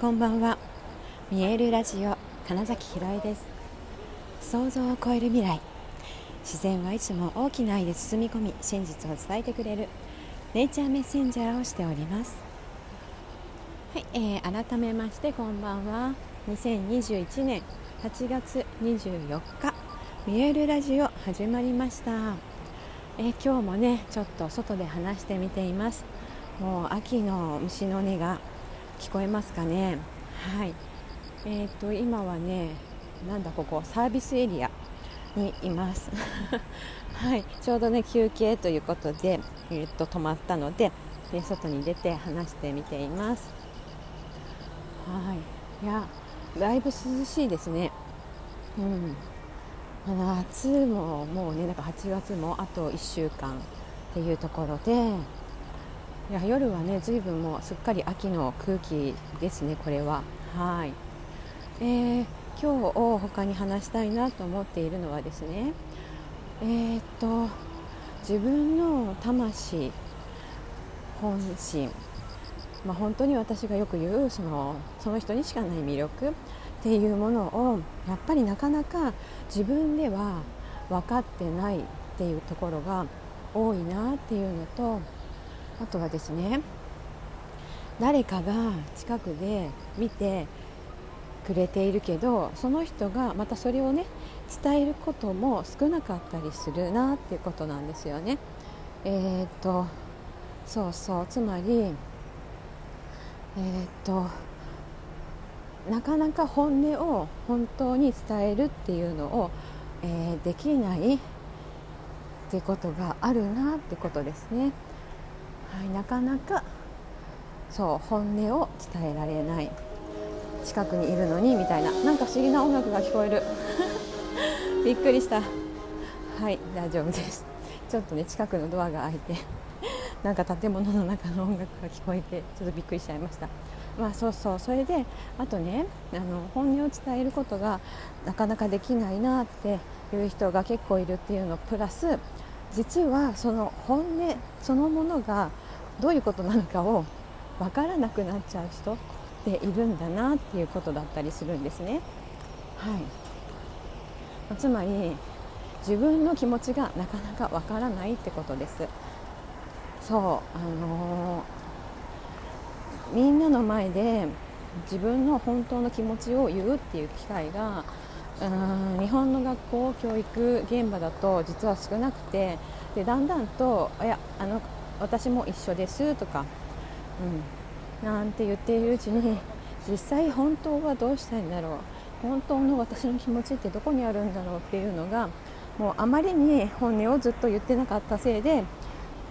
こんばんは。見えるラジオ金崎ひろえです。想像を超える未来。自然はいつも大きな愛で包み込み真実を伝えてくれるネイチャーメッセンジャーをしております。はい、えー、改めましてこんばんは。2021年8月24日見えるラジオ始まりました、えー、今日もねちょっと外で話してみています。もう秋の虫の音が聞こえますかね？はい。えーと、今はねなんだここサービスエリアにいます。はい。ちょうどね休憩ということで、えーと、止まったのでで外に出て話してみています。はい。いやだいぶ涼しいですね。うん。夏ももうねなんか8月もあと1週間っていうところでいや夜はね随分もうすっかり秋の空気ですねこれは。はい、えー、今日を他に話したいなと思っているのはですねえー、っと自分の魂本心。まあ、本当に私がよく言うそのその人にしかない魅力っていうものをやっぱりなかなか自分では分かってないっていうところが多いなっていうのとあとはですね誰かが近くで見てくれているけどその人がまたそれをね伝えることも少なかったりするなっていうことなんですよね。えー、っとそうそうつまりえー、っとなかなか本音を本当に伝えるっていうのを、えー、できないってことがあるなってことですね。はい、なかなかそう本音を伝えられない。近くにいるのにみたいな。なんか不思議な音楽が聞こえる。びっくりした。はい大丈夫です。ちょっとね近くのドアが開いて なんか建物の中の音楽が聞こえてちょっとびっくりしちゃいました。まあそうそうそれであとねあの本音を伝えることがなかなかできないなっていう人が結構いるっていうの。プラス実はその本音そのものがどういうことなのかを分からなくなっちゃう人っているんだなっていうことだったりするんですね。はい、つまり自分の気持ちがなかなかわからないってことです。そうあのー、みんなの前で自分の本当の気持ちを言うっていう機会がうん日本の学校教育現場だと実は少なくてでだんだんと「いやあの私も一緒です」とか、うん、なんて言っているうちに実際本当はどうしたいんだろう本当の私の気持ちってどこにあるんだろうっていうのがもうあまりに本音をずっと言ってなかったせいで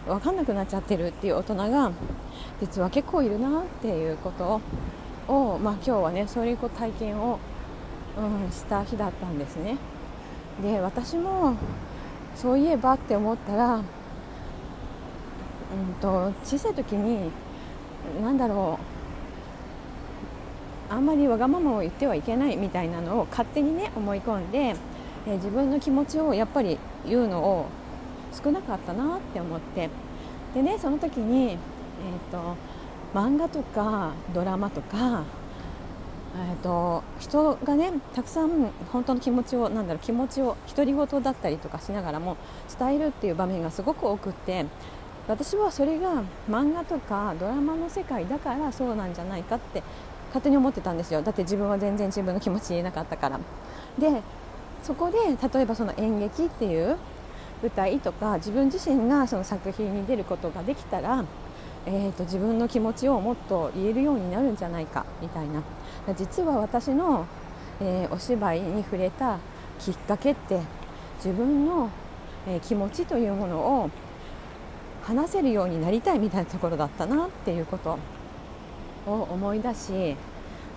分かんなくなっちゃってるっていう大人が実は結構いるなっていうことを、まあ、今日はねそういう体験をうん、した日だったんですね。で私もそういえばって思ったら、うんと、小さい時に何だろうあんまりわがままを言ってはいけないみたいなのを勝手にね思い込んで、え自分の気持ちをやっぱり言うのを少なかったなって思って。でねその時に、えーと漫画とかドラマとかえーと、人がねたくさん本当の気持ちをなんだろう気持ちを独り言だったりとかしながらも伝えるっていう場面がすごく多くって私はそれが漫画とかドラマの世界だからそうなんじゃないかって勝手に思ってたんですよ。だって自分は全然自分の気持ち言えなかったから。でそこで例えばその演劇っていう舞台とか自分自身がその作品に出ることができたらえーと、自分の気持ちをもっと言えるようになるんじゃないかみたいな。実は私の、えー、お芝居に触れたきっかけって自分の、えー、気持ちというものを話せるようになりたいみたいなところだったなっていうことを思い出し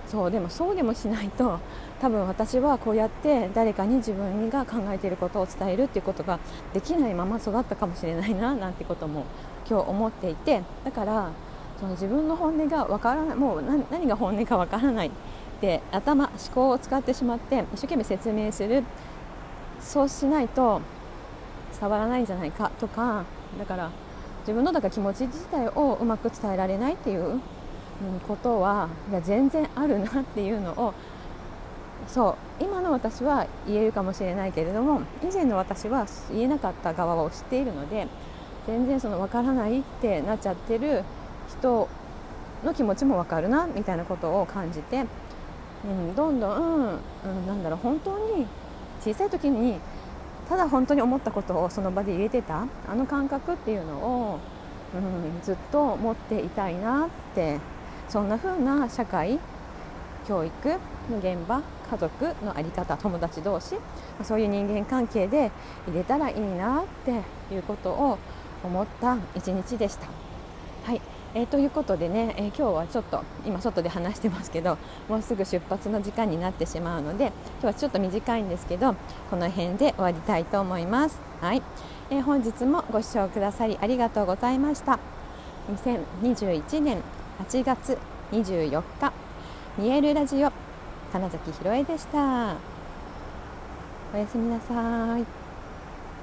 そうでもそうでもしないと多分私はこうやって誰かに自分が考えていることを伝えるっていうことができないまま育ったかもしれないななんてことも今日思っていてだからその自分の本音がわからないもう何が本音かわからないって頭思考を使ってしまって一生懸命説明する。そうしないと伝わらないんじゃないかとかだから自分のだから気持ち自体をうまく伝えられないっていうことはいや全然あるなっていうのをそう今の私は言えるかもしれないけれども以前の私は言えなかった側を知っているので全然その分からないってなっちゃってる人の気持ちも分かるなみたいなことを感じて、うん、どんどん、うん、なんだろう本当に小さい時にただ本当に思ったことをその場で入れてたあの感覚っていうのを、うん、ずっと持っていたいなってそんな風な社会教育の現場家族の在り方友達同士そういう人間関係で入れたらいいなっていうことを思った一日でした。はいえー、ということでね、えー、今日はちょっと今外で話してますけどもうすぐ出発の時間になってしまうので今日はちょっと短いんですけどこの辺で終わりたいと思います。はい、えー、本日もご視聴くださりありがとうございました。2021年8月24日見えるラジオ金崎ひろえでしたおやすみなさい